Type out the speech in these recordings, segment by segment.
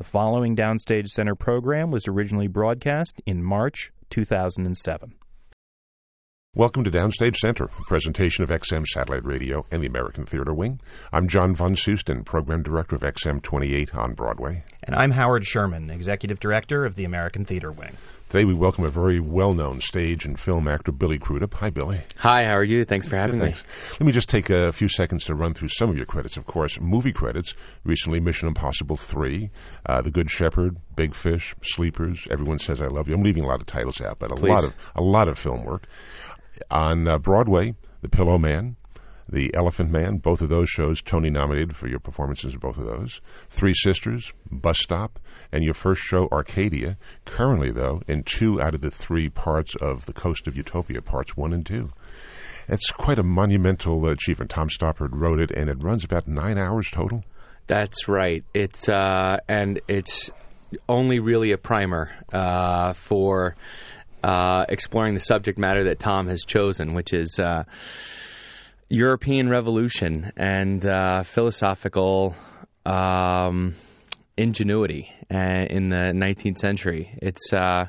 The following Downstage Center program was originally broadcast in March 2007. Welcome to Downstage Center, a presentation of XM Satellite Radio and the American Theater Wing. I'm John Von Soosten, Program Director of XM 28 on Broadway. And I'm Howard Sherman, Executive Director of the American Theater Wing. Today we welcome a very well-known stage and film actor, Billy Crudup. Hi, Billy. Hi, how are you? Thanks for having Good, thanks. me. Let me just take a few seconds to run through some of your credits. Of course, movie credits. Recently, Mission Impossible 3, uh, The Good Shepherd, Big Fish, Sleepers, Everyone Says I Love You. I'm leaving a lot of titles out, but a Please. lot of a lot of film work. On uh, Broadway, The Pillowman, The Elephant Man, both of those shows Tony nominated for your performances in both of those. Three Sisters, Bus Stop, and your first show Arcadia. Currently, though, in two out of the three parts of The Coast of Utopia, parts one and two. It's quite a monumental achievement. Tom Stoppard wrote it, and it runs about nine hours total. That's right. It's uh, and it's only really a primer uh, for uh, exploring the subject matter that Tom has chosen, which is uh, European Revolution and uh, philosophical um, ingenuity uh, in the 19th century. It's uh,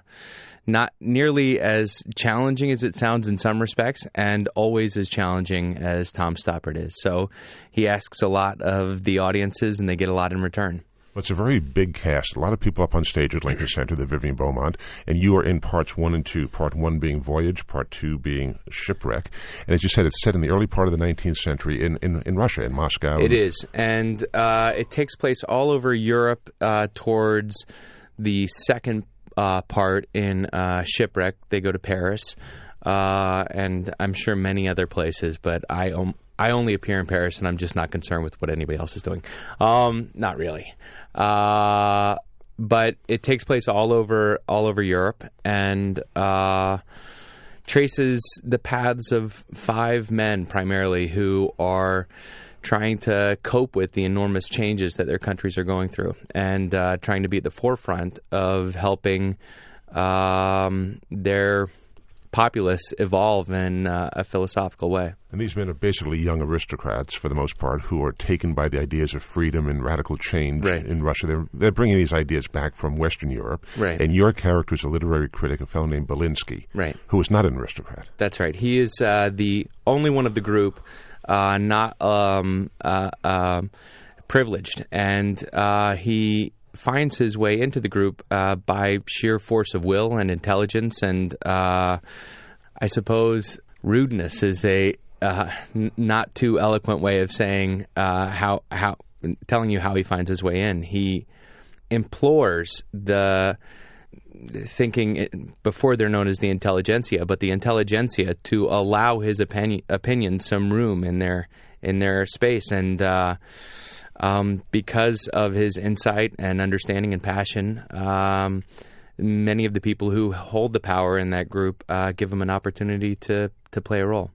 not nearly as challenging as it sounds in some respects, and always as challenging as Tom Stoppard is. So he asks a lot of the audiences, and they get a lot in return. Well, it's a very big cast. A lot of people up on stage at Lincoln Center, the Vivian Beaumont, and you are in parts one and two. Part one being Voyage, part two being Shipwreck. And as you said, it's set in the early part of the 19th century in, in, in Russia, in Moscow. It is, and uh, it takes place all over Europe uh, towards the second uh, part in uh, Shipwreck. They go to Paris, uh, and I'm sure many other places, but I om- I only appear in Paris, and I'm just not concerned with what anybody else is doing. Um, not really. Uh, but it takes place all over all over Europe, and uh, traces the paths of five men primarily who are trying to cope with the enormous changes that their countries are going through and uh, trying to be at the forefront of helping um, their populace evolve in uh, a philosophical way. And these men are basically young aristocrats, for the most part, who are taken by the ideas of freedom and radical change Right. in Russia. They're, they're bringing these ideas back from Western Europe. Right. And your character is a literary critic, a fellow named Belinsky, Right. who is not an aristocrat. That's right. He is uh, the only one of the group uh, not um, uh, um, privileged, and uh, he finds his way into the group uh, by sheer force of will and intelligence, and uh, I suppose rudeness is a uh, n- not too eloquent way of saying uh, how how telling you how he finds his way in. He implores the thinking it- before they're known as the intelligentsia, but the intelligentsia to allow his opinion, opinion some room in their in their space, and uh, um, because of his insight and understanding and passion, um, many of the people who hold the power in that group uh, give him an opportunity to to play a role.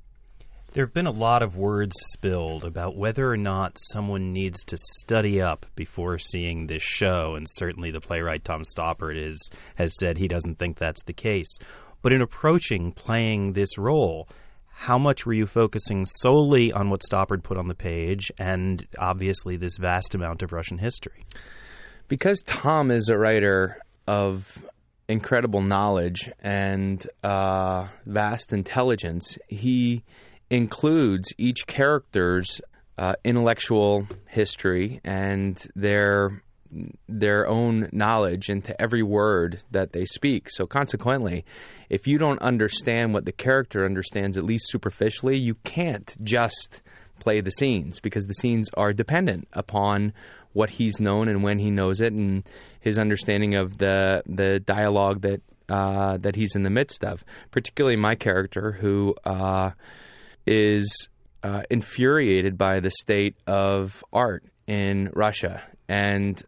There have been a lot of words spilled about whether or not someone needs to study up before seeing this show, and certainly the playwright Tom Stoppard is, has said he doesn't think that's the case. But in approaching playing this role, how much were you focusing solely on what Stoppard put on the page and obviously this vast amount of Russian history? because Tom is a writer of incredible knowledge and uh, vast intelligence, he includes each character's uh, intellectual history and their their own knowledge into every word that they speak. So consequently, if you don't understand what the character understands at least superficially, you can't just play the scenes because the scenes are dependent upon what he's known and when he knows it and his understanding of the the dialogue that uh, that he's in the midst of. Particularly my character who uh, is uh, infuriated by the state of art in Russia, and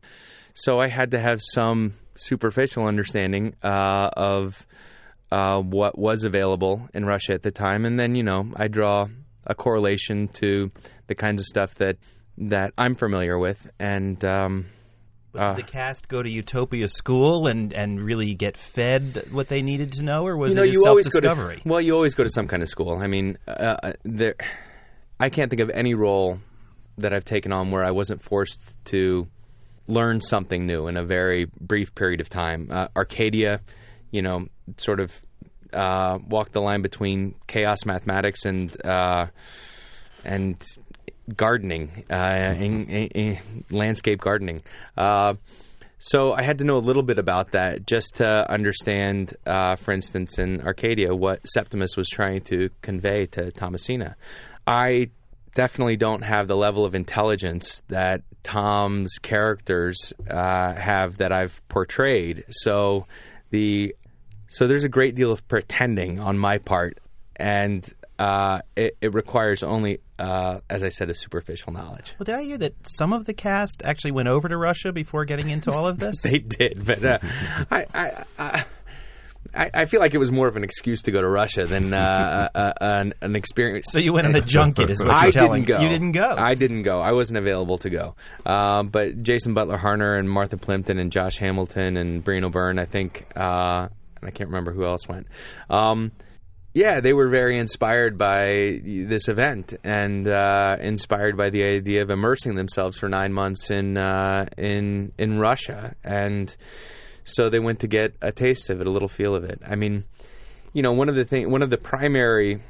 so I had to have some superficial understanding uh, of uh, what was available in Russia at the time, and then you know I draw a correlation to the kinds of stuff that that I'm familiar with, and um, But Uh, did the cast go to Utopia School and, and really get fed what they needed to know, or was you know, it you self-discovery? to well, you always go to some kind of school. I mean, uh, there, I can't think of any role that I've taken on where I wasn't forced to learn something new in a very brief period of time. Uh, Arcadia, you know, sort of uh, walked the line between chaos mathematics and uh, and gardening, uh, in, in, in landscape gardening. Uh, so I had to know a little bit about that just to understand, uh, for instance, in Arcadia, what Septimus was trying to convey to Thomasina. I definitely don't have the level of intelligence that Tom's characters uh, have that I've portrayed. So the so there's a great deal of pretending on my part, and uh, it, it, requires only, uh, as I said, a superficial knowledge. Well, did I hear that some of the cast actually went over to Russia before getting into all of this? they did, but uh, I, I, I I, I, feel like it was more of an excuse to go to Russia than uh, uh, uh an, an, experience. So you went on a junket, is what you're I telling. Didn't go. You didn't go. I didn't go. I wasn't available to go. Um, but Jason Butler Harner and Martha Plimpton and Josh Hamilton and Brian O'Byrne, I think, uh, I can't remember who else went. Um, yeah, they were very inspired by this event and uh, inspired by the idea of immersing themselves for nine months in uh, in in Russia, and so they went to get a taste of it, a little feel of it. I mean, you know, one of the thing, one of the primary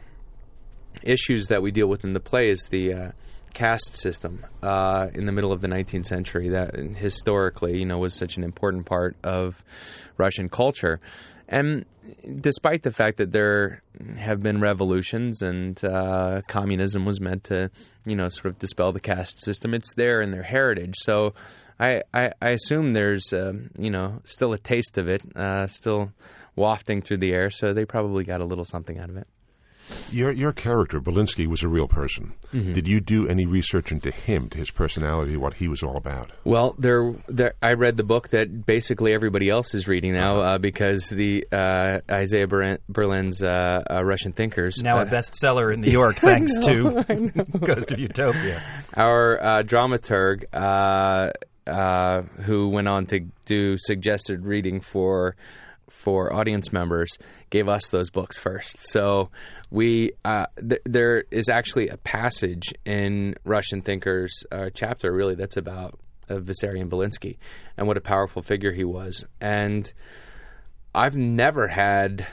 issues that we deal with in the play is the uh, caste system uh, in the middle of the 19th century that historically, you know, was such an important part of Russian culture. And despite the fact that there have been revolutions and uh, communism was meant to, you know, sort of dispel the caste system, it's there in their heritage. So I, I, I assume there's, um, you know, still a taste of it, uh, still wafting through the air. So they probably got a little something out of it. Your your character, Belinsky, was a real person. Mm-hmm. Did you do any research into him, to his personality, what he was all about? Well, there, there I read the book that basically everybody else is reading now uh, because the uh, Isaiah Berlin's uh, uh, Russian Thinkers now a uh, bestseller in New York, thanks know, to Coast of Utopia. Our uh, who went on to do suggested reading for for audience members gave us those books first. So we uh, th- there is actually a passage in Russian Thinkers uh, chapter really that's about uh, Vissarion Belinsky and what a powerful figure he was. And I've never had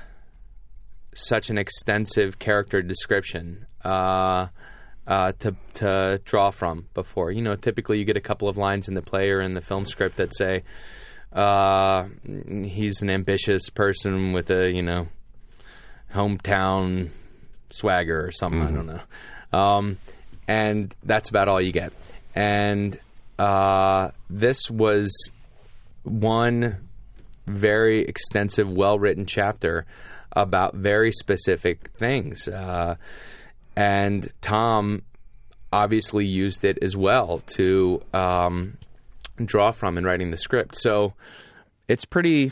such an extensive character description. Uh, uh, to to draw from before. You know, typically you get a couple of lines in the play or in the film script that say, uh, he's an ambitious person with a you know hometown swagger or something. Mm-hmm. I don't know. Um, and that's about all you get. And uh, this was one very extensive, well written chapter about very specific things. And Tom obviously used it as well to um, draw from in writing the script. So it's pretty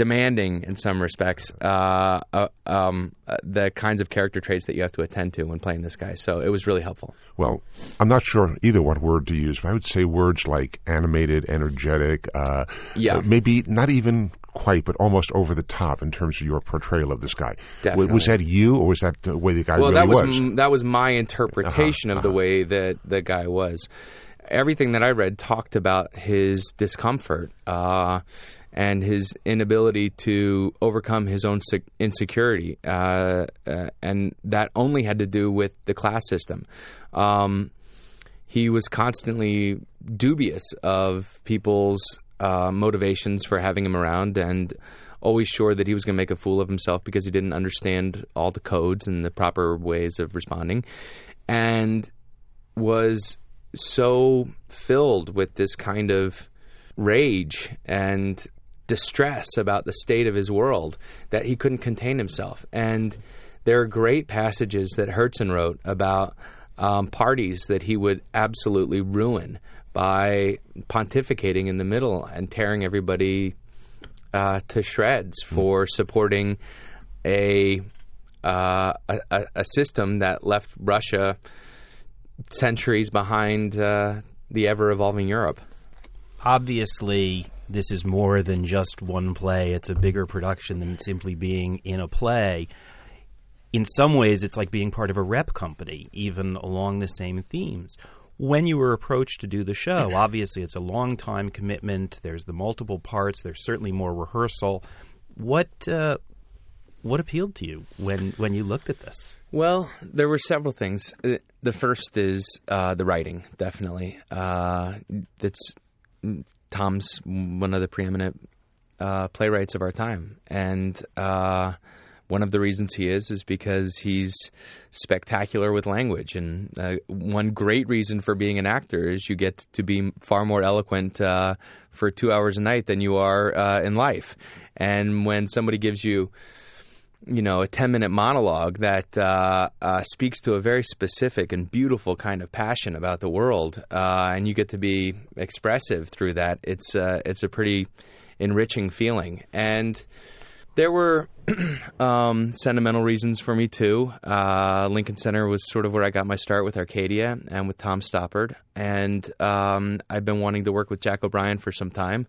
demanding in some respects uh, uh, um, uh, the kinds of character traits that you have to attend to when playing this guy. So it was really helpful. Well, I'm not sure either what word to use, but I would say words like animated, energetic, uh, yeah. maybe not even quite, but almost over the top in terms of your portrayal of this guy. Definitely. Was that you, or was that the way the guy well, really that was? was? M- that was my interpretation uh-huh, of the uh-huh. way that the guy was everything that I read talked about his discomfort uh, and his inability to overcome his own insecurity, uh, uh, and that only had to do with the class system. Um, he was constantly dubious of people's uh, motivations for having him around, and always sure that he was going to make a fool of himself because he didn't understand all the codes and the proper ways of responding, and was so filled with this kind of rage and distress about the state of his world that he couldn't contain himself. And there are great passages that Herzen wrote about um, parties that he would absolutely ruin by pontificating in the middle and tearing everybody uh, to shreds for supporting a, uh, a, a system that left Russia centuries behind uh, the ever evolving Europe. Obviously, this is more than just one play. It's a bigger production than simply being in a play. In some ways, it's like being part of a rep company, even along the same themes. When you were approached to do the show, obviously it's a long time commitment. There's the multiple parts. There's certainly more rehearsal. What uh, what appealed to you when when you looked at this? Well, there were several things. Uh, The first is uh, the writing, definitely. Uh, that's Tom's one of the preeminent uh, playwrights of our time, and uh, one of the reasons he is is because he's spectacular with language. And uh, one great reason for being an actor is you get to be far more eloquent uh, for two hours a night than you are uh, in life. And when somebody gives you you know, a 10 minute monologue that uh, uh, speaks to a very specific and beautiful kind of passion about the world, uh, and you get to be expressive through that. It's uh, it's a pretty enriching feeling, and there were um, sentimental reasons for me too. Uh, Lincoln Center was sort of where I got my start with Arcadia and with Tom Stoppard, and um, I've been wanting to work with Jack O'Brien for some time.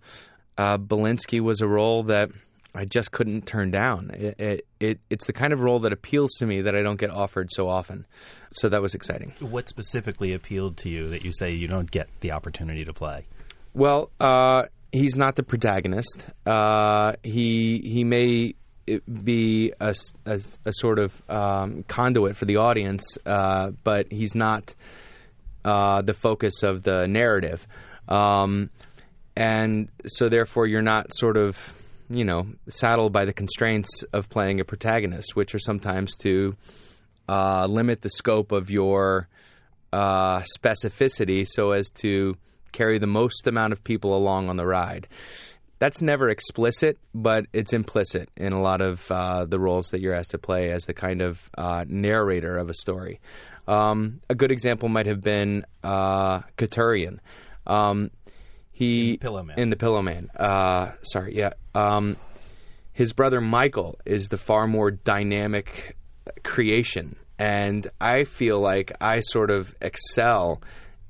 Uh, Belinsky was a role that I just couldn't turn down. It, it, it, it's the kind of role that appeals to me that I don't get offered so often. So that was exciting. What specifically appealed to you that you say you don't get the opportunity to play? Well, uh, he's not the protagonist. Uh, he he may be a, a, a sort of um, conduit for the audience, uh, but he's not uh, the focus of the narrative. Um, and so, therefore, you're not sort of you know, saddled by the constraints of playing a protagonist, which are sometimes to uh, limit the scope of your uh, specificity so as to carry the most amount of people along on the ride. That's never explicit, but it's implicit in a lot of uh, the roles that you're asked to play as the kind of uh, narrator of a story. Um, a good example might have been uh, Katurian. Um, he In the Pillowman. in the Pillowman. Uh, sorry, yeah. Um, his brother Michael is the far more dynamic creation, and I feel like I sort of excel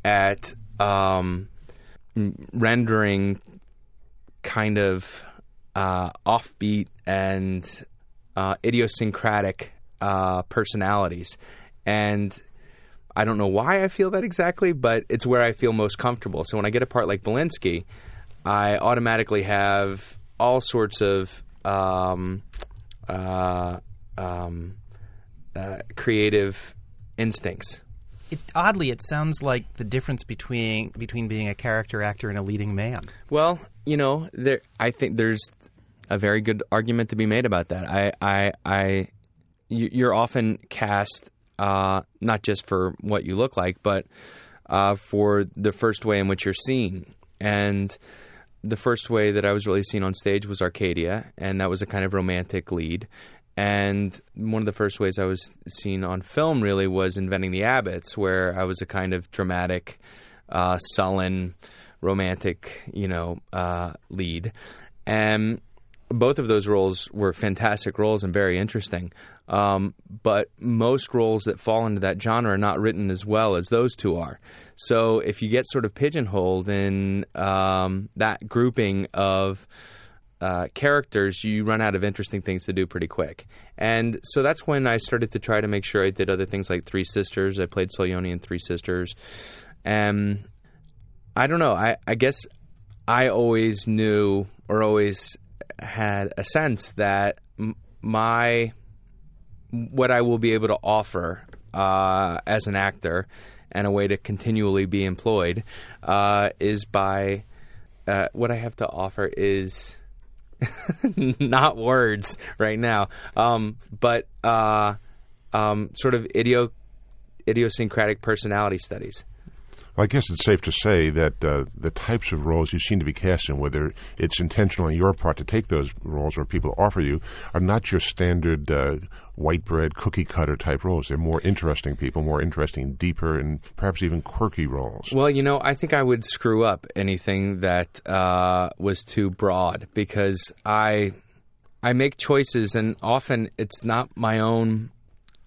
at um, rendering kind of uh, offbeat and uh, idiosyncratic uh, personalities, and I don't know why I feel that exactly, but it's where I feel most comfortable. So when I get a part like Belinsky, I automatically have all sorts of um, uh, um, uh, creative instincts. It, oddly, it sounds like the difference between between being a character actor and a leading man. Well, you know, there. I think there's a very good argument to be made about that. I, I, I you- you're often cast uh, not just for what you look like, but uh, for the first way in which you're seen. And the first way that I was really seen on stage was Arcadia, and that was a kind of romantic lead. And one of the first ways I was seen on film really was Inventing the Abbotts, where I was a kind of dramatic, uh, sullen, romantic, you know, uh, lead. And both of those roles were fantastic roles and very interesting. Um, but most roles that fall into that genre are not written as well as those two are. So if you get sort of pigeonholed in um, that grouping of uh, characters, you run out of interesting things to do pretty quick. And so that's when I started to try to make sure I did other things like Three Sisters. I played Solyoni in Three Sisters. And I don't know. I, I guess I always knew or always had a sense that my what I will be able to offer uh, as an actor and a way to continually be employed uh, is by uh, what I have to offer is not words right now, um, but uh, um, sort of idio- idiosyncratic personality studies. Well, I guess it's safe to say that uh, the types of roles you seem to be casting, whether it's intentional on your part to take those roles or people offer you, are not your standard uh, white bread, cookie cutter type roles. They're more interesting people, more interesting, deeper, and perhaps even quirky roles. Well, you know, I think I would screw up anything that uh, was too broad because I I make choices, and often it's not my own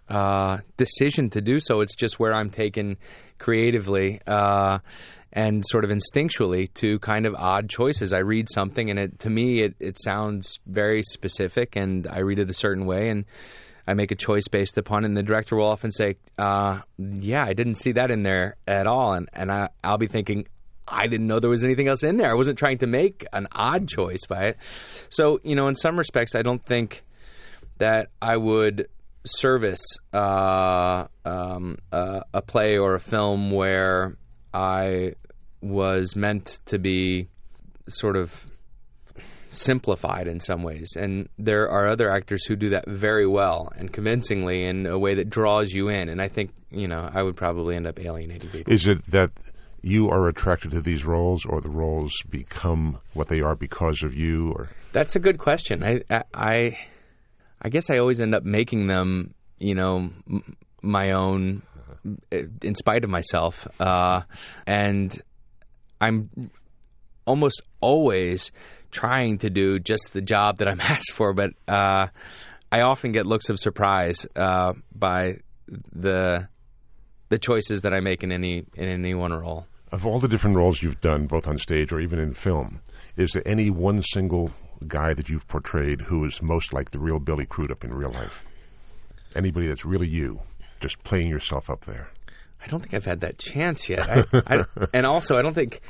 uh, decision to do so. It's just where I'm taken creatively uh, and sort of instinctually to kind of odd choices. I read something, and it to me it, it sounds very specific, and I read it a certain way, and I make a choice based upon, it, and the director will often say, uh, "Yeah, I didn't see that in there at all," and and I, I'll be thinking, I didn't know there was anything else in there. I wasn't trying to make an odd choice by it. So, you know, in some respects, I don't think that I would service uh, um, uh, a play or a film where I was meant to be sort of simplified in some ways. And there are other actors who do that very well and convincingly in a way that draws you in. And I think, you know, I would probably end up alienating people. Is it that you are attracted to these roles, or the roles become what they are because of you? Or that's a good question. I, I, I guess I always end up making them, you know, m- my own, in spite of myself, uh, and I'm almost always trying to do just the job that I'm asked for, but uh, I often get looks of surprise uh, by the the choices that I make in any in any one role. Of all the different roles you've done, both on stage or even in film, is there any one single guy that you've portrayed who is most like the real Billy Crudup in real life? Anybody that's really you, just playing yourself up there. I don't think I've had that chance yet. I, I, and also, I don't think,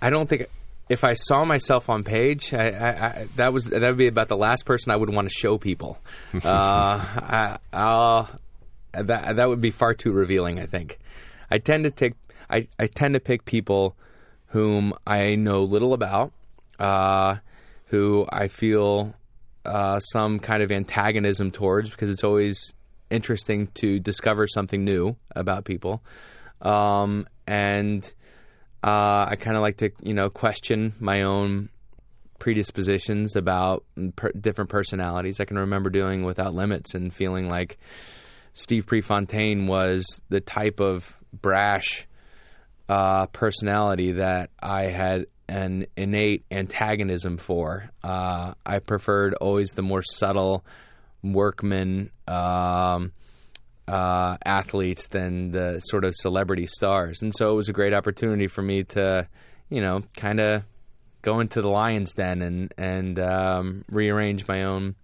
I don't think if I saw myself on page, I, I, that was that would be about the last person I would want to show people. uh, I, that that would be far too revealing. I think I tend to take I, I tend to pick people whom I know little about, uh, who I feel uh, some kind of antagonism towards because it's always interesting to discover something new about people. Um, and uh, I kind of like to, you know, question my own predispositions about per- different personalities. I can remember doing Without Limits and feeling like Steve Prefontaine was the type of brash uh, personality that I had an innate antagonism for. Uh, I preferred always the more subtle workman um, uh, athletes than the sort of celebrity stars. And so it was a great opportunity for me to, you know, kind of go into the lion's den and and um, rearrange my own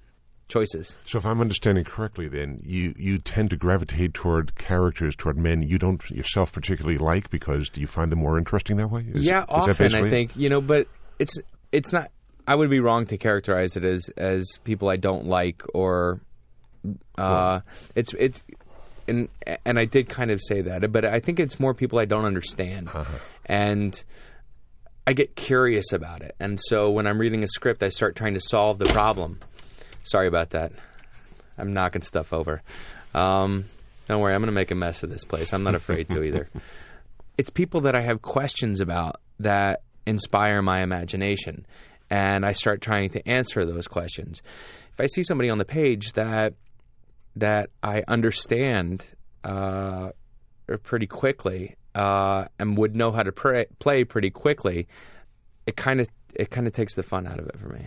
choices. So, if I'm understanding correctly, then you you tend to gravitate toward characters, toward men you don't yourself particularly like because do you find them more interesting that way? Is, yeah, is often I think you know, but it's it's not. I would be wrong to characterize it as as people I don't like or. Uh, it's it's and and I did kind of say that, but I think it's more people I don't understand, uh-huh. and I get curious about it. And so when I'm reading a script, I start trying to solve the problem. Sorry about that. I'm knocking stuff over. Um, don't worry, I'm going to make a mess of this place. I'm not afraid to either. It's people that I have questions about that inspire my imagination, and I start trying to answer those questions. If I see somebody on the page that that I understand uh, pretty quickly uh, and would know how to pray, play pretty quickly, it kind of it kind of takes the fun out of it for me.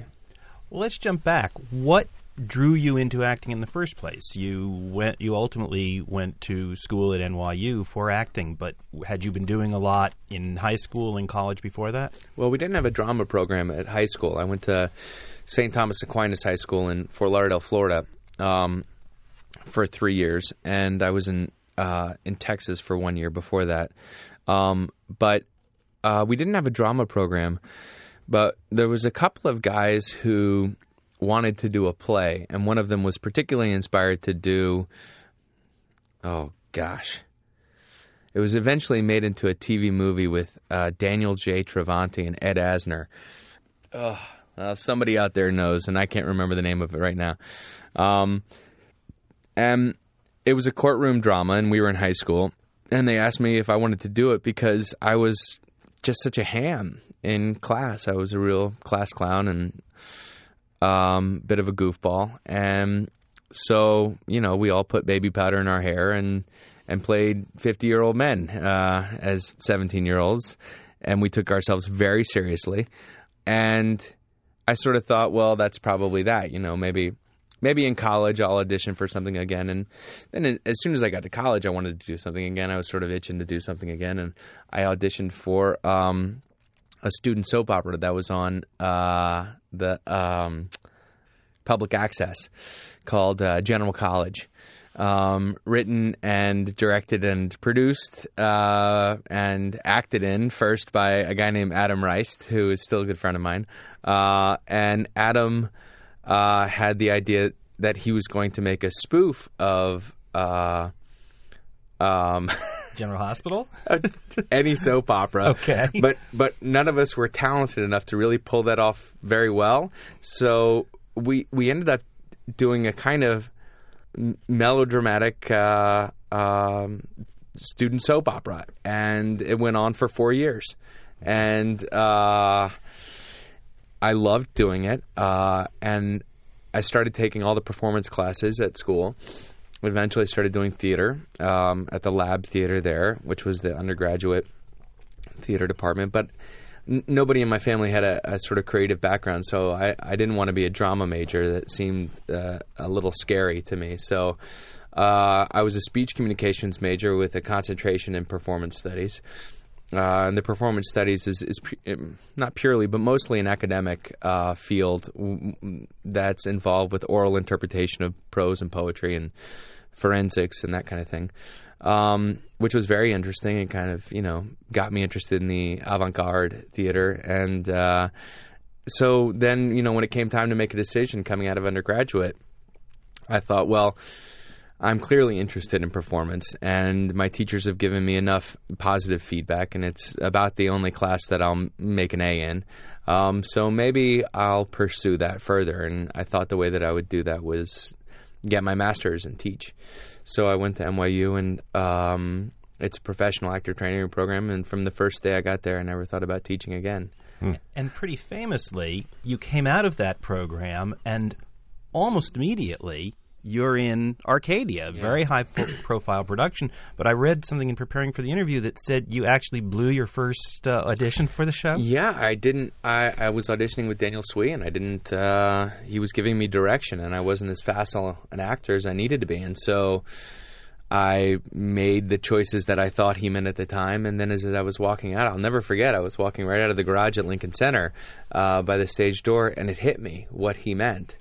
Well, let's jump back. What drew you into acting in the first place? You went. You ultimately went to school at NYU for acting, but had you been doing a lot in high school and college before that? Well, we didn't have a drama program at high school. I went to St. Thomas Aquinas High School in Fort Lauderdale, Florida. Um, for three years, and I was in uh, in Texas for one year before that. Um, but uh, we didn't have a drama program, but there was a couple of guys who wanted to do a play, and one of them was particularly inspired to do. Oh gosh. It was eventually made into a TV movie with uh, Daniel J. Travanti and Ed Asner. Uh, somebody out there knows, and I can't remember the name of it right now. Um, and it was a courtroom drama, and we were in high school. And they asked me if I wanted to do it because I was just such a ham in class. I was a real class clown and um, bit of a goofball. And so, you know, we all put baby powder in our hair and and played 50 year old men uh, as 17 year olds. And we took ourselves very seriously. And I sort of thought, well, that's probably that. You know, maybe maybe in college I'll audition for something again. And then as soon as I got to college, I wanted to do something again. I was sort of itching to do something again, and I auditioned for um, a student soap opera that was on uh, the um, public access called uh, General College. Um, written and directed and produced uh, and acted in first by a guy named Adam Reist, who is still a good friend of mine. Uh, and Adam uh, had the idea that he was going to make a spoof of uh, um, General Hospital. any soap opera. Okay. But but none of us were talented enough to really pull that off very well. So we we ended up doing a kind of melodramatic uh, um, student soap opera, and it went on for four years, and uh, I loved doing it, uh, and I started taking all the performance classes at school. Eventually, started doing theater um, at the lab theater there, which was the undergraduate theater department. But n- nobody in my family had a, a sort of creative background, so I, I didn't want to be a drama major. That seemed uh, a little scary to me. So uh, I was a speech communications major with a concentration in performance studies. Uh, and the performance studies is, is pu- um, not purely, but mostly an academic uh, field w- that's involved with oral interpretation of prose and poetry and forensics and that kind of thing, um, which was very interesting and kind of you know got me interested in the avant-garde theater. And uh, so then you know when it came time to make a decision coming out of undergraduate, I thought, well. I'm clearly interested in performance, and my teachers have given me enough positive feedback, and it's about the only class that I'll make an A in. Um, so maybe I'll pursue that further. And I thought the way that I would do that was get my master's and teach. So I went to NYU, and um, it's a professional actor training program. And from the first day I got there, I never thought about teaching again. And pretty famously, you came out of that program and almost immediately you're in Arcadia, a very high profile production. But I read something in preparing for the interview that said you actually blew your first uh, audition for the show. Yeah, I didn't. I, I was auditioning with Daniel Swee, and I didn't. Uh, he was giving me direction, and I wasn't as facile an actor as I needed to be, and so I made the choices that I thought he meant at the time. And then as I was walking out, I'll never forget. I was walking right out of the garage at Lincoln Center uh, by the stage door, and it hit me what he meant.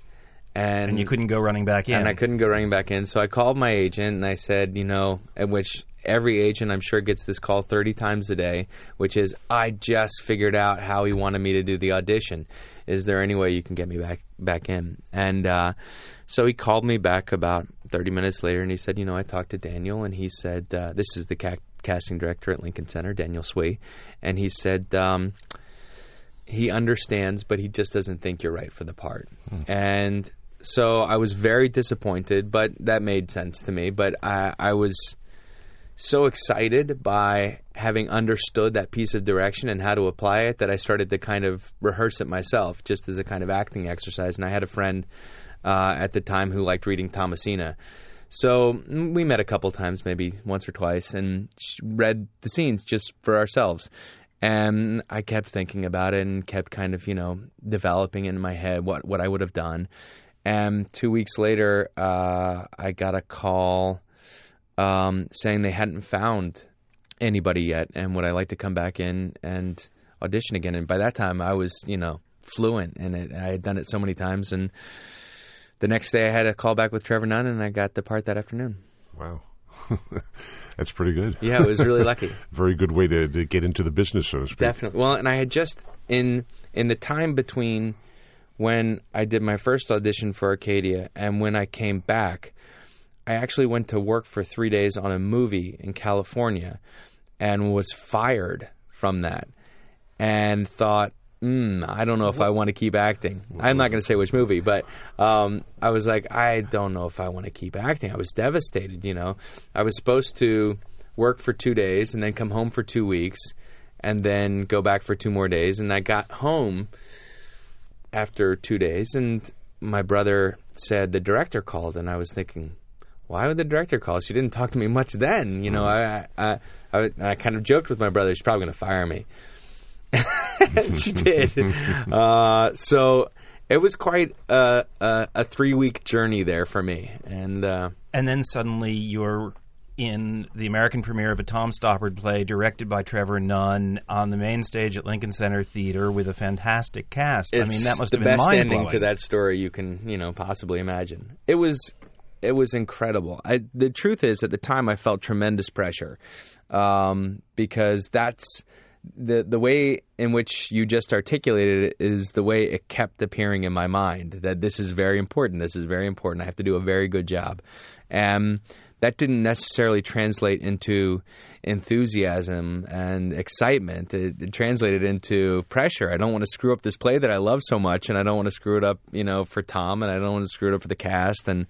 And, And you couldn't go running back in. and I couldn't go running back in. So I called my agent and I said, you know, at which every agent I'm sure gets this call 30 times a day, which is, I just figured out how he wanted me to do the audition. Is there any way you can get me back back in? And uh, so he called me back about 30 minutes later and he said, you know, I talked to Daniel and he said, uh, this is the ca- casting director at Lincoln Center, Daniel Swee, and he said. Um, he understands, but he just doesn't think you're right for the part. And so I was very disappointed, but that made sense to me. But I, I was so excited by having understood that piece of direction and how to apply it that I started to kind of rehearse it myself, just as a kind of acting exercise. And I had a friend uh, at the time who liked reading Thomasina. So we met a couple times, maybe once or twice, and read the scenes just for ourselves. And I kept thinking about it and kept kind of, you know, developing in my head what, what I would have done. And two weeks later, uh, I got a call um, saying they hadn't found anybody yet, and would I like to come back in and audition again? And by that time, I was, you know, fluent in it. I had done it so many times, and the next day, I had a call back with Trevor Nunn, and I got the part that afternoon. Wow. That's pretty good. Yeah, it was really lucky. Very good way to, to get into the business, so to speak. Definitely. Well, and I had just in in the time between when I did my first audition for Arcadia and when I came back, I actually went to work for three days on a movie in California, and was fired from that, and thought. Mm, I don't know if I want to keep acting. I'm not going to say which movie, but um, I was like, I don't know if I want to keep acting. I was devastated. You know, I was supposed to work for two days and then come home for two weeks and then go back for two more days. And I got home after two days, and my brother said the director called, and I was thinking, why would the director call? She didn't talk to me much then. You know, I I, I, I kind of joked with my brother, she's probably going to fire me. She did. uh, so it was quite a, a, a three week journey there for me. And uh, and then suddenly you're in the American premiere of a Tom Stoppard play directed by Trevor Nunn on the main stage at Lincoln Center Theater with a fantastic cast. I mean, that must the have been best ending to that story you can you know possibly imagine. It was it was incredible. I, the truth is, at the time, I felt tremendous pressure um, because that's the the way in which you just articulated it is the way it kept appearing in my mind that this is very important. This is very important. I have to do a very good job, and that didn't necessarily translate into enthusiasm and excitement. It, it translated into pressure. I don't want to screw up this play that I love so much, and I don't want to screw it up, you know, for Tom, and I don't want to screw it up for the cast, and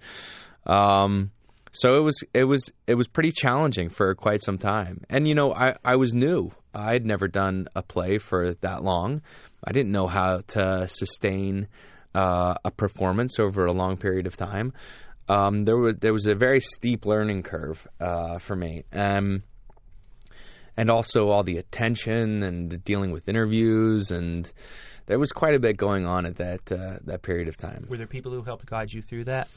um, so it was it was it was pretty challenging for quite some time. And you know, I I was new. I'd never done a play for that long. I didn't know how to sustain uh, a performance over a long period of time. Um, there was there was a very steep learning curve uh, for me, um, and also all the attention and dealing with interviews, and there was quite a bit going on at that uh, that period of time. Were there people who helped guide you through that?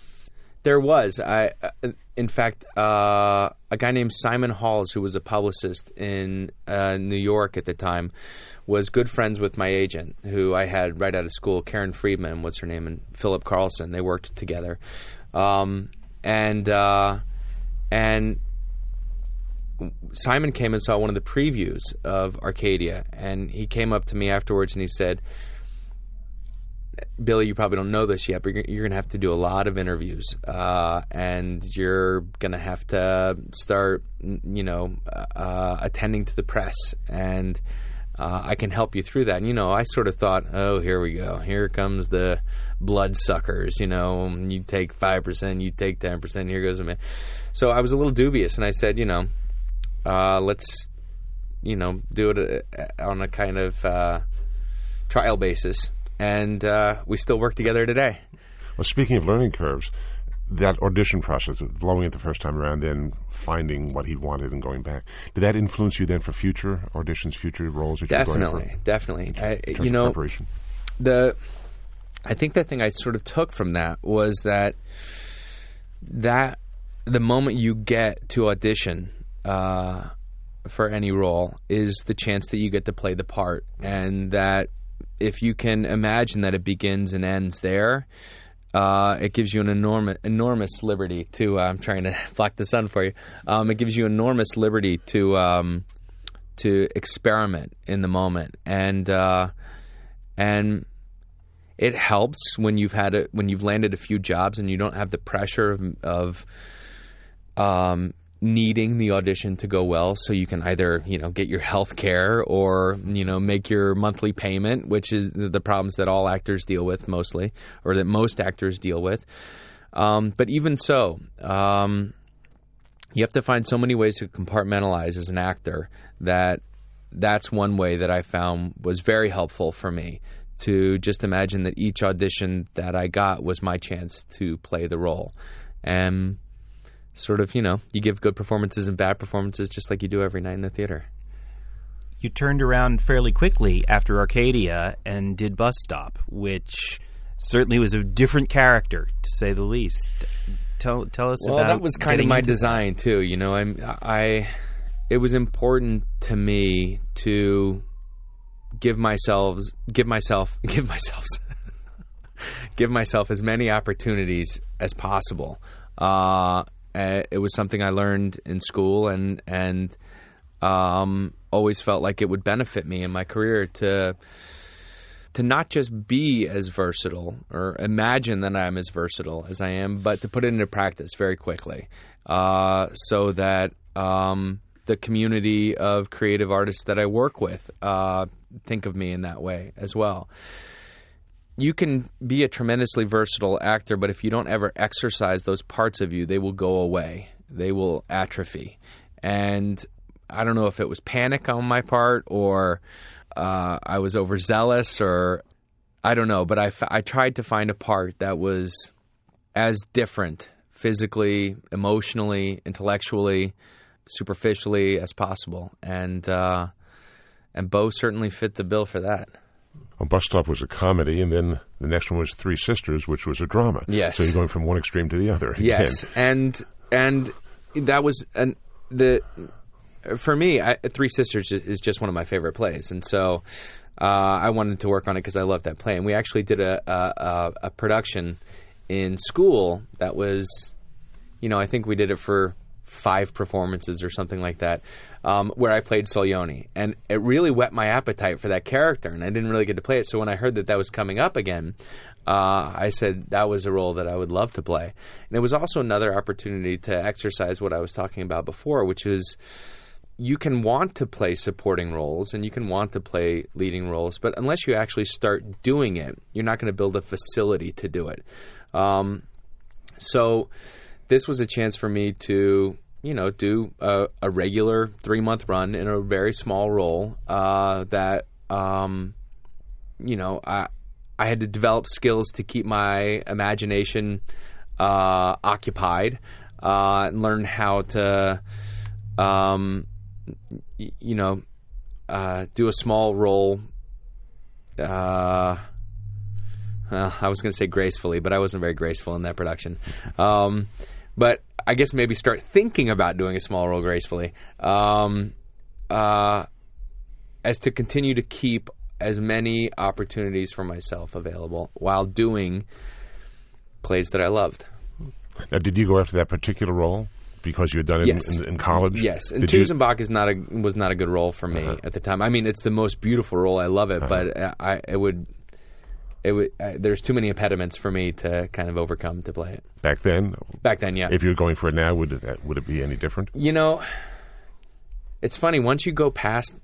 There was, I, uh, in fact, uh, a guy named Simon Halls, who was a publicist in uh, New York at the time, was good friends with my agent, who I had right out of school, Karen Friedman, what's her name, and Philip Carlson. They worked together, um, and uh, and Simon came and saw one of the previews of Arcadia, and he came up to me afterwards and he said. Billy, you probably don't know this yet, but you're, you're going to have to do a lot of interviews, uh, and you're going to have to start, you know, uh, attending to the press, and uh, I can help you through that. And you know, I sort of thought, oh, here we go, here comes the blood suckers. You know, you take five percent, you take ten percent. Here goes a man. So I was a little dubious, and I said, you know, uh, let's, you know, do it uh, on a kind of uh, trial basis and uh, we still work together today. Well, speaking of learning curves, that audition process, blowing it the first time around, then finding what he wanted and going back, did that influence you then for future auditions, future roles that definitely, you're going for? Definitely, I, you know, preparation? the I think the thing I sort of took from that was that that the moment you get to audition uh, for any role is the chance that you get to play the part, and that if you can imagine that it begins and ends there, uh, it gives you an enormous enormous liberty to. Uh, I'm trying to block the sun for you. Um, it gives you enormous liberty to um, to experiment in the moment, and uh, and it helps when you've had a, when you've landed a few jobs and you don't have the pressure of, of um, needing the audition to go well so you can either you know get your health care or you know make your monthly payment which is the problems that all actors deal with mostly or that most actors deal with. Um, but even so um, you have to find so many ways to compartmentalize as an actor that that's one way that I found was very helpful for me to just imagine that each audition that I got was my chance to play the role. And sort of, you know, you give good performances and bad performances just like you do every night in the theater. You turned around fairly quickly after Arcadia and did Bus Stop, which certainly was a different character, to say the least. Tell tell us well, about. that was kind of my design too. You know, I'm I. It was important to me to give myself give myself give myself give myself as many opportunities as possible. Uh, uh, it was something I learned in school and and um, always felt like it would benefit me in my career to to not just be as versatile or imagine that I'm as versatile as I am, but to put it into practice very quickly, uh, so that um, the community of creative artists that I work with uh, think of me in that way as well you can be a tremendously versatile actor, but if you don't ever exercise those parts of you, they will go away. They will atrophy. And I don't know if it was panic on my part or uh, I was overzealous or I don't know, but I, f- I tried to find a part that was as different physically, emotionally, intellectually, superficially as possible. And, uh, and Bo certainly fit the bill for that. Well, Bus Stop was a comedy, and then the next one was Three Sisters, which was a drama. Yes. So you're going from one extreme to the other. Again. Yes, and and that was an the for me, I, Three Sisters is just one of my favorite plays, and so uh, I wanted to work on it because I love that play. And we actually did a, a, a production in school that was, you know, I think we did it for five performances or something like that, um, where I played Solyoni, and it really whet my appetite for that character, and I didn't really get to play it. So when I heard that that was coming up again, uh, I said that was a role that I would love to play, and it was also another opportunity to exercise what I was talking about before, which is you can want to play supporting roles and you can want to play leading roles, but unless you actually start doing it, you're not going to build a facility to do it. Um, so this was a chance for me to, you know, do a, a regular three month run in a very small role uh, that, um, you know, I I had to develop skills to keep my imagination uh, occupied uh, and learn how to. Um, you know, uh, do a small role. Uh, uh, I was going to say gracefully, but I wasn't very graceful in that production. Um, but I guess maybe start thinking about doing a small role gracefully, um, uh, as to continue to keep as many opportunities for myself available while doing plays that I loved. Now, did you go after that particular role? because you had done it yes. in, in, college. Yes, and Tusenbach is not a was not a good role for me uh-huh. at the time. I mean, it's the most beautiful role. I love it, uh-huh. but I it would it would uh, there's too many impediments for me to kind of overcome to play it. Back then. Back then, yeah. If you're going for it now, would it would it be any different? You know, it's funny once you go past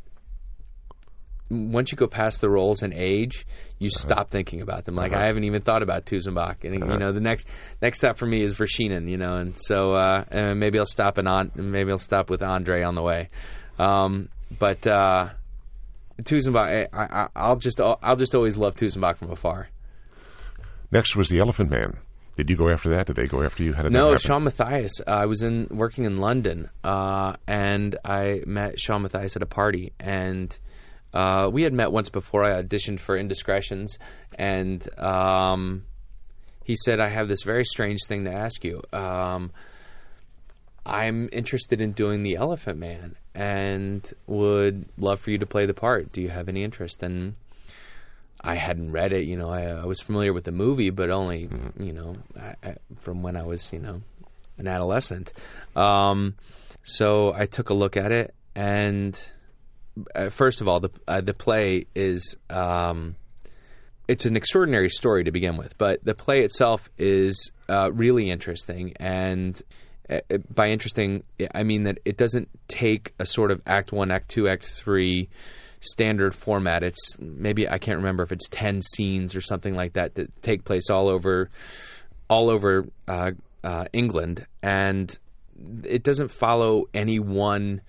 once you go past the roles and age, you uh-huh. stop thinking about them. Like uh-huh. I haven't even thought about Tusenbach, and uh-huh. you know the next next step for me is Vershinin, you know, and so uh, and maybe I'll stop and on maybe I'll stop with Andre on the way, um, but uh, Tusenbach, I, will just I'll just always love Tusenbach from afar. Next was the Elephant Man. Did you go after that? Did they go after you? How did no, Sean Mathias. Uh, I was in working in London, uh, and I met Sean Mathias at a party, and uh, we had met once before. I auditioned for Indiscretions, and um, he said, "I have this very strange thing to ask you. Um, I'm interested in doing the Elephant Man, and would love for you to play the part. Do you have any interest?" And I hadn't read it. You know, I, I was familiar with the movie, but only mm-hmm. you know I, I, from when I was you know an adolescent. Um, so I took a look at it and uh, first of all, the uh, the play is um, it's an extraordinary story to begin with, but the play itself is uh, really interesting. And Uh, uh, by interesting, I mean that it doesn't take a sort of Act One, Act Two, Act Three standard format. It's maybe I can't remember if it's ten scenes or something like that that take place all over all over uh, uh England, and it doesn't follow any one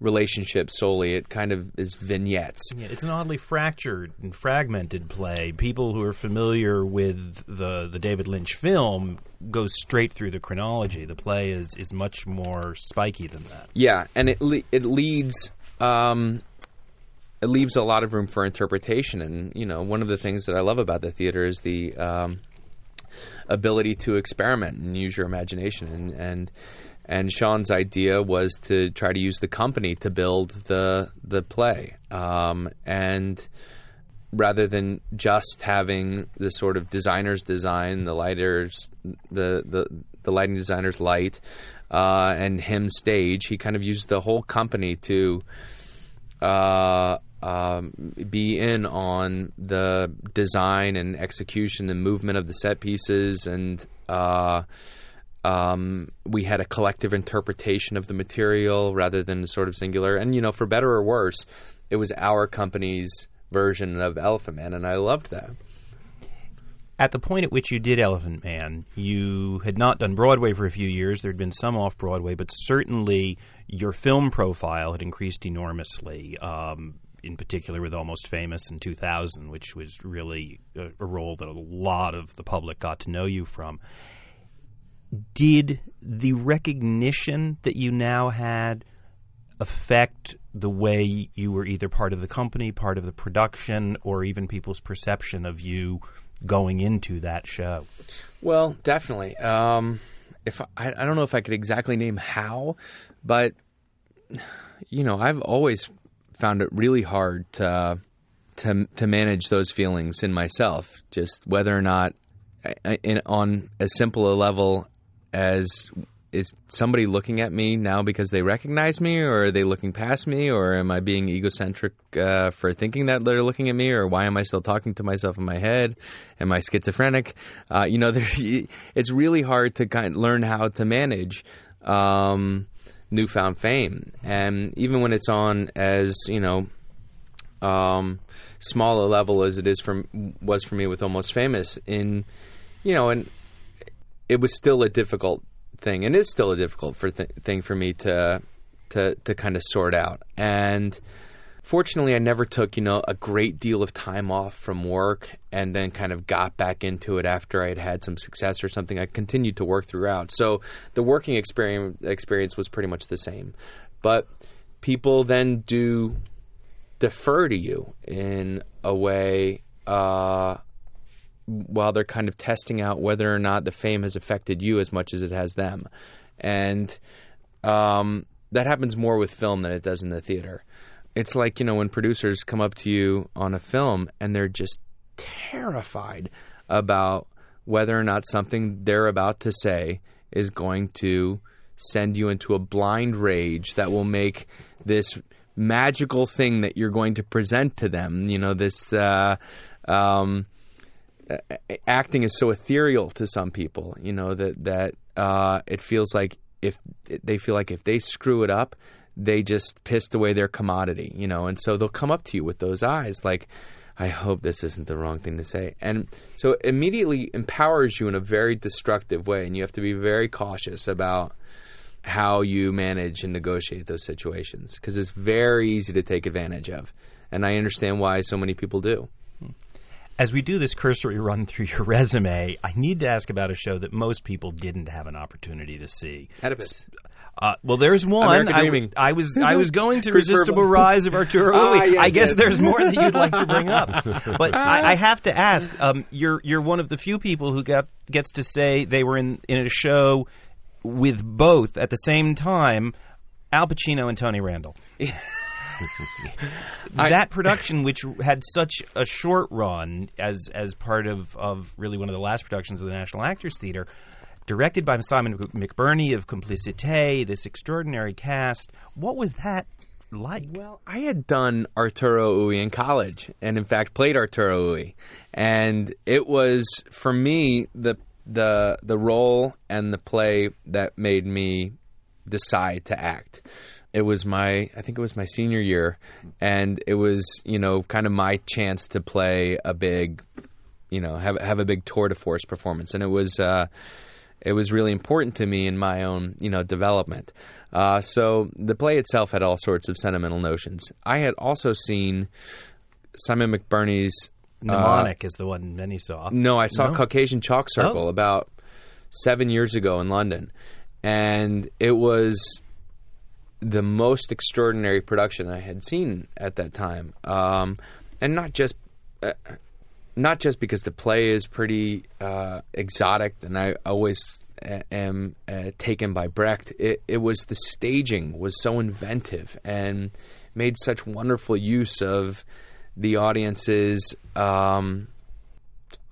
relationship solely. It kind of is vignettes. Yeah, it's an oddly fractured and fragmented play. People who are familiar with the the David Lynch film go straight through the chronology. The play is is much more spiky than that. Yeah, and it le- it leads. Um, it leaves a lot of room for interpretation, and you know, one of the things that I love about the theater is the um, ability to experiment and use your imagination, and, and and Sean's idea was to try to use the company to build the the play, um, and rather than just having the sort of designer's design, the lighters, the the the lighting designer's light, uh, and him stage, he kind of used the whole company to. Uh, um, be in on the design and execution and movement of the set pieces and uh, um, we had a collective interpretation of the material rather than sort of singular. And you know, for better or worse, it was our company's version of Elephant Man, and I loved that. At the point at which you did Elephant Man, you had not done Broadway for a few years. There had been some off Broadway, but certainly your film profile had increased enormously. Um, in particular, with Almost Famous in 2000, which was really a, a role that a lot of the public got to know you from did the recognition that you now had affect the way you were either part of the company, part of the production, or even people's perception of you going into that show? Well, definitely. Um, if I, I don't know if I could exactly name how, but you know, I've always found it really hard to to to manage those feelings in myself. Just whether or not, in, on as simple a level as is somebody looking at me now because they recognize me, or are they looking past me, or am I being egocentric uh, for thinking that they're looking at me, or why am I still talking to myself in my head? Am I schizophrenic? Uh, you know, it's really hard to kind of learn how to manage. Um, newfound fame. And even when it's on as you know, um, small a level as it is from was for me with Almost Famous, in you know, and it was still a difficult thing, and is still a difficult for th- thing for me to to to kind of sort out. And fortunately, I never took you know a great deal of time off from work and then kind of got back into it after I had had some success or something. I continued to work throughout, so the working experience experience was pretty much the same. But people then do defer to you in a way. Uh, while they're kind of testing out whether or not the fame has affected you as much as it has them. And um, that happens more with film than it does in the theater. It's like, you know, when producers come up to you on a film and they're just terrified about whether or not something they're about to say is going to send you into a blind rage that will make this magical thing that you're going to present to them, you know, this. Uh, um, acting is so ethereal to some people, you know that that uh, it feels like if they feel like if they screw it up, they just pissed away their commodity, you know, and so they'll come up to you with those eyes like. I hope this isn't the wrong thing to say. And so it immediately empowers you in a very destructive way, and you have to be very cautious about how you manage and negotiate those situations because it's very easy to take advantage of. And I understand why so many people do. As we do this cursory run through your resume, I need to ask about a show that most people didn't have an opportunity to see. Oedipus. Uh, well, there's one. I, I, was I was going to Resistible Rise of Arturo ah. Yes, I guess yes. there's more that you'd like to bring up, but I, I, have to ask. Um, you're you're one of the few people who got gets to say they were in in a show with both at the same time, Al Pacino and Tony Randall. That production, which had such a short run as as part of, of really one of the last productions of the National Actors Theater, directed by Simon McBurney of Complicité, this extraordinary cast. What was that like? Well, I had done Arturo Ui in college, and in fact played Arturo Ui, and it was for me the the the role and the play that made me decide to act it was my I think it was my senior year, and it was you know kind of my chance to play a big, you know, have have a big tour de force performance, and it was uh, it was really important to me in my own you know development. Uh, so the play itself had all sorts of sentimental notions. I had also seen Simon McBurney's uh, Mnemonic uh, is the one many saw. No, I saw no? Caucasian Chalk Circle oh. about seven years ago in London, and it was the most extraordinary production I had seen at that time, um, and not just uh, not just because the play is pretty uh, exotic, and I always am uh, taken by Brecht. It, it, was the staging was so inventive and made such wonderful use of the audience's. Um,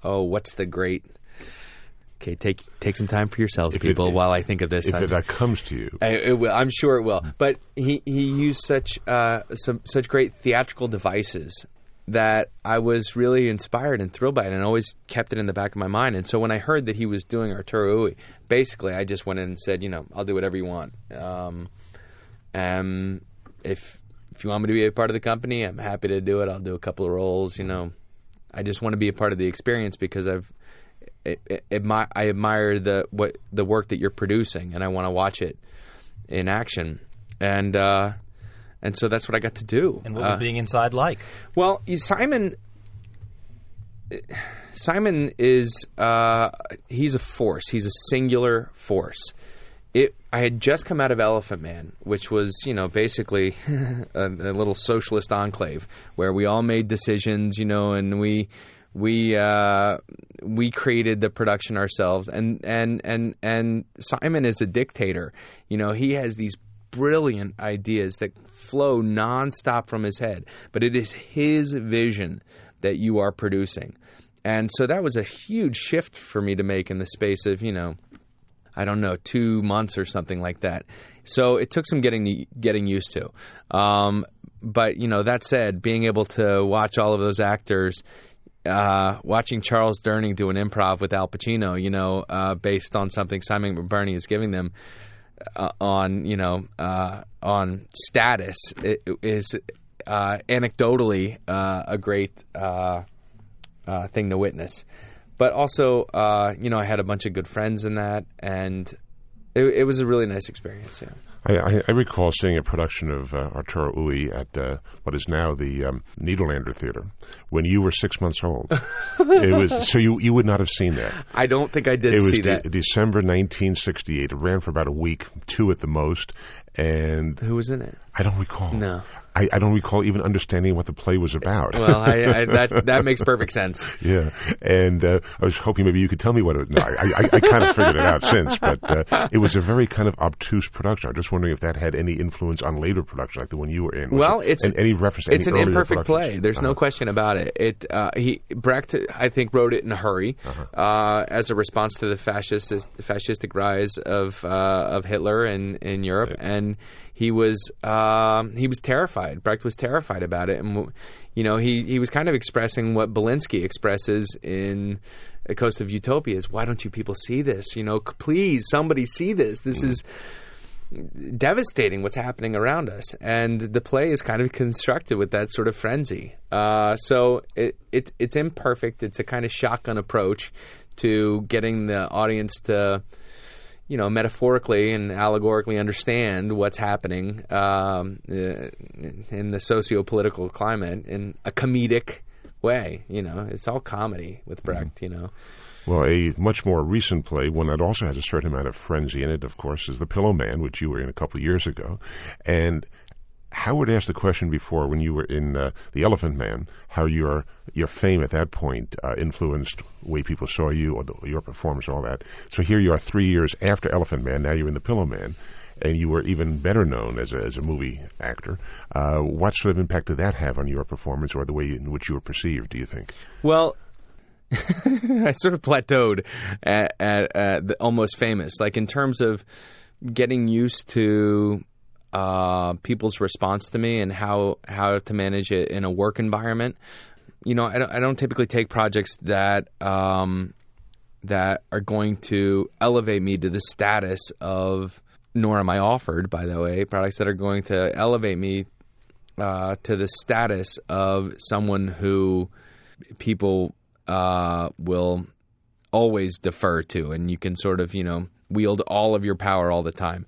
oh, what's the great Okay, take take some time for yourselves, if people, it, while I think of this. If I'm, that comes to you, I, it will, I'm sure it will. But he, he used such uh, some such great theatrical devices that I was really inspired and thrilled by it, and always kept it in the back of my mind. And so when I heard that he was doing Arturo Ui, basically I just went in and said, you know, I'll do whatever you want. Um, and if if you want me to be a part of the company, I'm happy to do it. I'll do a couple of roles. You know, I just want to be a part of the experience because I've I admire the what the work that you're producing, and I want to watch it in action. And uh, and so that's what I got to do. And what was uh, being inside like? Well, Simon. Simon is uh, he's a force. He's a singular force. It. I had just come out of Elephant Man, which was you know basically a, a little socialist enclave where we all made decisions, you know, and we we uh, we created the production ourselves, and and and and Simon is a dictator. You know, he has these brilliant ideas that flow nonstop from his head, but it is his vision that you are producing. And so that was a huge shift for me to make in the space of, you know, I don't know, two months or something like that. So it took some getting getting used to. Um, but you know, that said, being able to watch all of those actors, uh, watching Charles Durning do an improv with Al Pacino, you know, uh, based on something Simon McBurney is giving them uh, on, you know, uh, on status, is uh, anecdotally uh, a great thing to witness but also, you know, I had a bunch of good friends in that, and it, it was a really nice experience. Yeah. I, I, recall seeing a production of uh, Arturo Ui at uh, what is now the um, Nederlander Theater when you were six months old. it was so you you would not have seen that. I don't think I did. It was de-. December 1968. It ran for about a week, two at the most. And who was in it? I don't recall. No. I, I, don't recall even understanding what the play was about. Well, I, I, that that makes perfect sense. Yeah, and uh, I was hoping maybe you could tell me what it was. No, I, I kind of figured it out since, but uh, it was a very kind of obtuse production. I'm just wondering if that had any influence on later production, like the one you were in. Was well, it, it's and any reference. it's any an imperfect play. There's uh-huh. no question about it. It uh, he Brecht, I think, wrote it in a hurry uh-huh. Uh, as a response to the fascist fascistic rise of uh, of Hitler in in Europe, yeah. and he was um, he was terrified. Brecht was terrified about it, and you know he he was kind of expressing what Belinsky expresses in A Coast of Utopia is why don't you people see this? You know, please somebody see this. This is devastating what's happening around us, and the play is kind of constructed with that sort of frenzy. Uh, so it, it it's imperfect. It's a kind of shotgun approach to getting the audience to you know, metaphorically and allegorically understand what's happening um, uh, in the socio-political climate in a comedic way. You know, it's all comedy with Brecht. Mm-hmm. You know. Well, a much more recent play, one that also has a certain amount of frenzy in it, of course, is The Pillowman, which you were in a couple of years ago, and Howard asked the question before when you were in uh, The Elephant Man, how your your fame at that point uh, influenced the way people saw you or the, your performance, all that. So here you are, three years after Elephant Man. Now you're in The Pillowman, and you were even better known as a, as a movie actor. Uh, what sort of impact did that have on your performance or the way in which you were perceived? Do you think? Well. I sort of plateaued at, at, at almost famous. Like in terms of getting used to uh, people's response to me and how how to manage it in a work environment. You know, I don't, I don't typically take projects that um, that are going to elevate me to the status of. Nor am I offered, by the way, products that are going to elevate me uh, to the status of someone who people uh, will always defer to, and you can sort of, you know, wield all of your power all the time.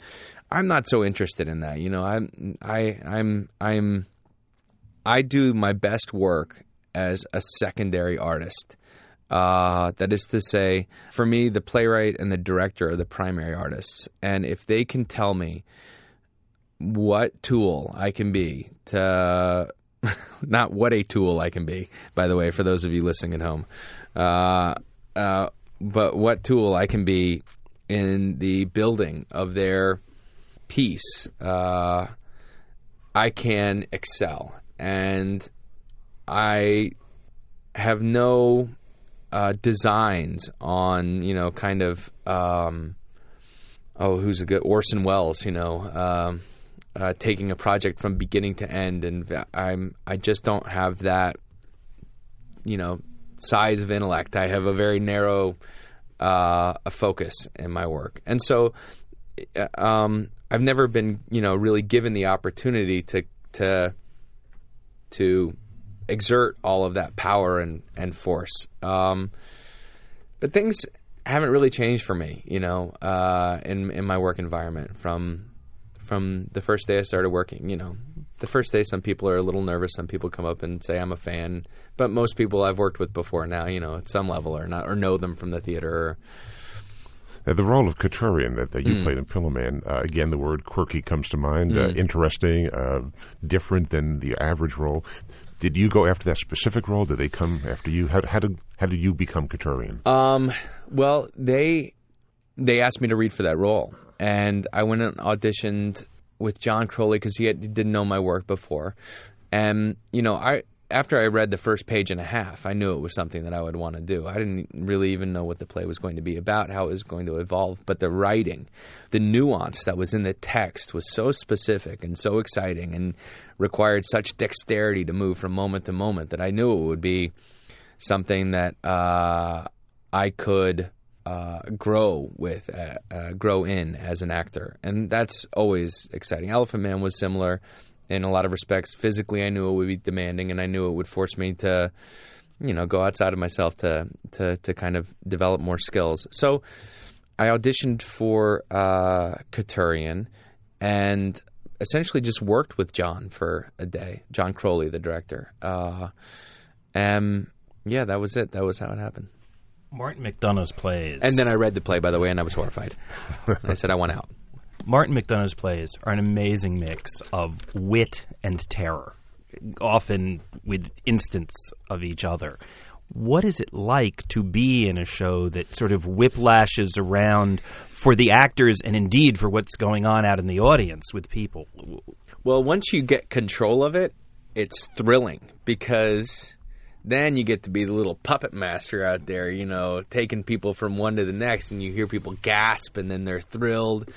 I'm not so interested in that. You know, I'm I I'm I'm I do my best work as a secondary artist. Uh, that is to say, for me, the playwright and the director are the primary artists, and if they can tell me what tool I can be to not what a tool I can be, by the way, for those of you listening at home, uh, uh, but what tool I can be in the building of their piece, uh, I can excel. And I have no uh, designs on, you know, kind of, um, oh, who's a good Orson Welles, you know, um, uh, taking a project from beginning to end, and I'm I just don't have that, you know, size of intellect. I have a very narrow uh, a focus in my work, and so uh, um, I've never been, you know, really given the opportunity to to to exert all of that power and and force. Um, but things haven't really changed for me, you know, uh, in in my work environment from from the first day I started working. You know, the first day some people are a little nervous. Some people come up and say I'm a fan, but most people I've worked with before now, you know, at some level or not or know them from the theater. Or, uh, the role of Katurian that, that you mm. played in Pillowman, uh, again, the word quirky comes to mind. Mm. Uh, hmm. interesting, uh, different than the average role. Did you go after that specific role? Did they come after you? How, how did how did you become Katurian? Um, well, they they asked me to read for that role, and I went and auditioned with John Crowley because he, he didn't know my work before, and you know I after I read the first page and a half, I knew it was something that I would want to do. I didn't really even know what the play was going to be about, how it was going to evolve, but the writing, the nuance that was in the text was so specific and so exciting and required such dexterity to move from moment to moment that I knew it would be something that uh, I could uh, grow with, uh, uh grow in as an actor, and that's always exciting. Elephant Man was similar in a lot of respects. Physically, I knew it would be demanding, and I knew it would force me to, you know, go outside of myself to to to kind of develop more skills. So, I auditioned for uh, Katurian, and essentially just worked with John for a day. John Crowley, the director. Uh, and yeah, that was it. That was how it happened. Martin McDonagh's plays. And then I read the play, by the way, and I was horrified. I said, I want out. Martin McDonagh's plays are an amazing mix of wit and terror, often with instants of each other. What is it like to be in a show that sort of whiplashes around for the actors and indeed for what's going on out in the audience with people? Well, once you get control of it, it's thrilling because then you get to be the little puppet master out there, you know, taking people from one to the next, and you hear people gasp and then they're thrilled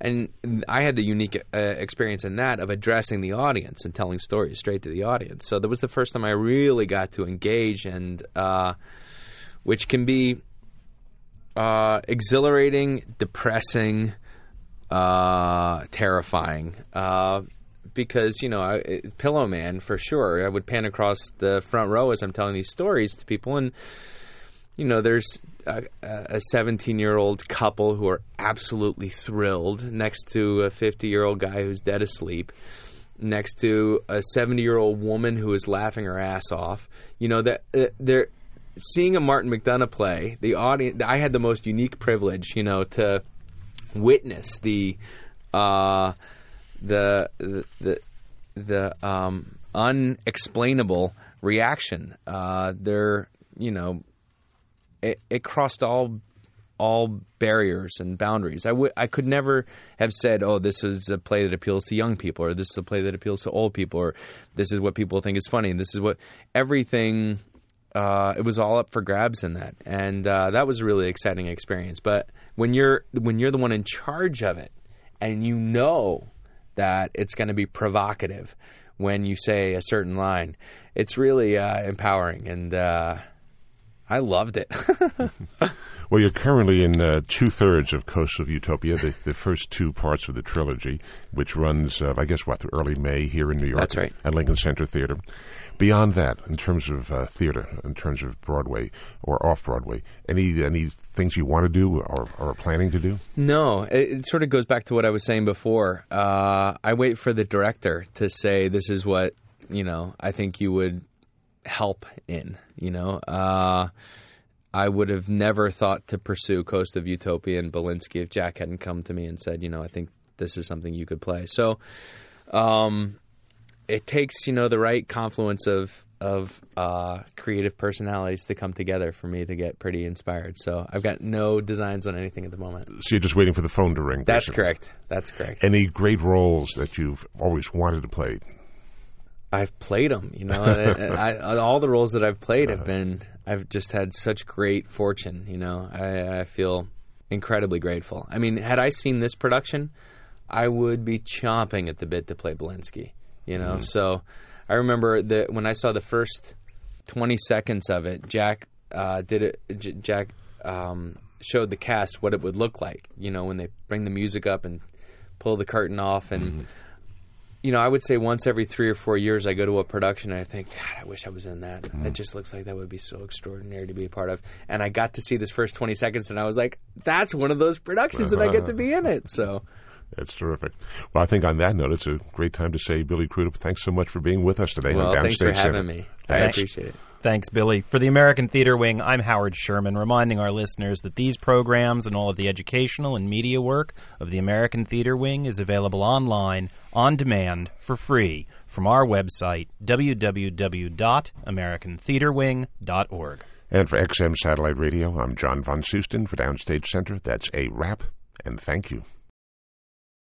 and I had the unique uh, experience in that of addressing the audience and telling stories straight to the audience. So that was the first time I really got to engage, and uh, which can be uh, exhilarating, depressing, uh, terrifying. Because you know, I, Pillowman for sure. I would pan across the front row as I'm telling these stories to people, and you know, there's a 17 year old couple who are absolutely thrilled next to a 50 year old guy who's dead asleep next to a 70 year old woman who is laughing her ass off you know that uh, they're seeing a martin mcdonagh play the audience i had the most unique privilege you know to witness the uh, the the the, um, unexplainable reaction uh, they're you know it, it crossed all all barriers and boundaries. I would I could never have said, "Oh, this is a play that appeals to young people," or "This is a play that appeals to old people," or "This is what people think is funny," and this is what everything. Uh, it was all up for grabs in that, and uh, that was a really exciting experience. But when you're when you're the one in charge of it, and you know that it's going to be provocative when you say a certain line, it's really uh, empowering and uh, I loved it. well, you're currently in uh, two thirds of Coast of Utopia, the, the, first two parts of the trilogy, which runs, uh, I guess, what, through early May here in New York That's right. at Lincoln Center Theater. Beyond that, in terms of uh, theater, in terms of Broadway or off Broadway, any any things you want to do or, or are planning to do? No, it, it, sort of goes back to what I was saying before. Uh, I wait for the director to say, "This is what you know. I think you would help in. You know, uh, I would have never thought to pursue Coast of Utopia and Belinsky if Jack hadn't come to me and said, you know, I think this is something you could play. So, um, it takes you know the right confluence of of uh, creative personalities to come together for me to get pretty inspired. So I've got no designs on anything at the moment. So you're just waiting for the phone to ring. That's basically. correct. That's correct. Any great roles that you've always wanted to play? I've played them. You know, I, I, all the roles that I've played have been. I've just had such great fortune. You know, I, I feel incredibly grateful. I mean, had I seen this production, I would be chomping at the bit to play Belinsky. You know, mm. so I remember that when I saw the first twenty seconds of it, Jack uh, did it. J- Jack um, showed the cast what it would look like. You know, when they bring the music up and pull the curtain off and. Mm you know, I would say once every three or four years, I go to a production and I think, God, I wish I was in that. Mm. It just looks like that would be so extraordinary to be a part of. And I got to see this first 20 seconds and I was like, that's one of those productions and I get to be in it. So. That's terrific. Well, I think on that note, it's a great time to say, Billy Crudup, thanks so much for being with us today. Well, thanks for having Center. me. Thanks. I appreciate it. Thanks, Billy. For the American Theater Wing, I'm Howard Sherman, reminding our listeners that these programs and all of the educational and media work of the American Theater Wing is available online, on demand, for free from our website, www.americantheaterwing.org. And for XM Satellite Radio, I'm John Von Soosten for Downstage Center. That's a wrap, and thank you.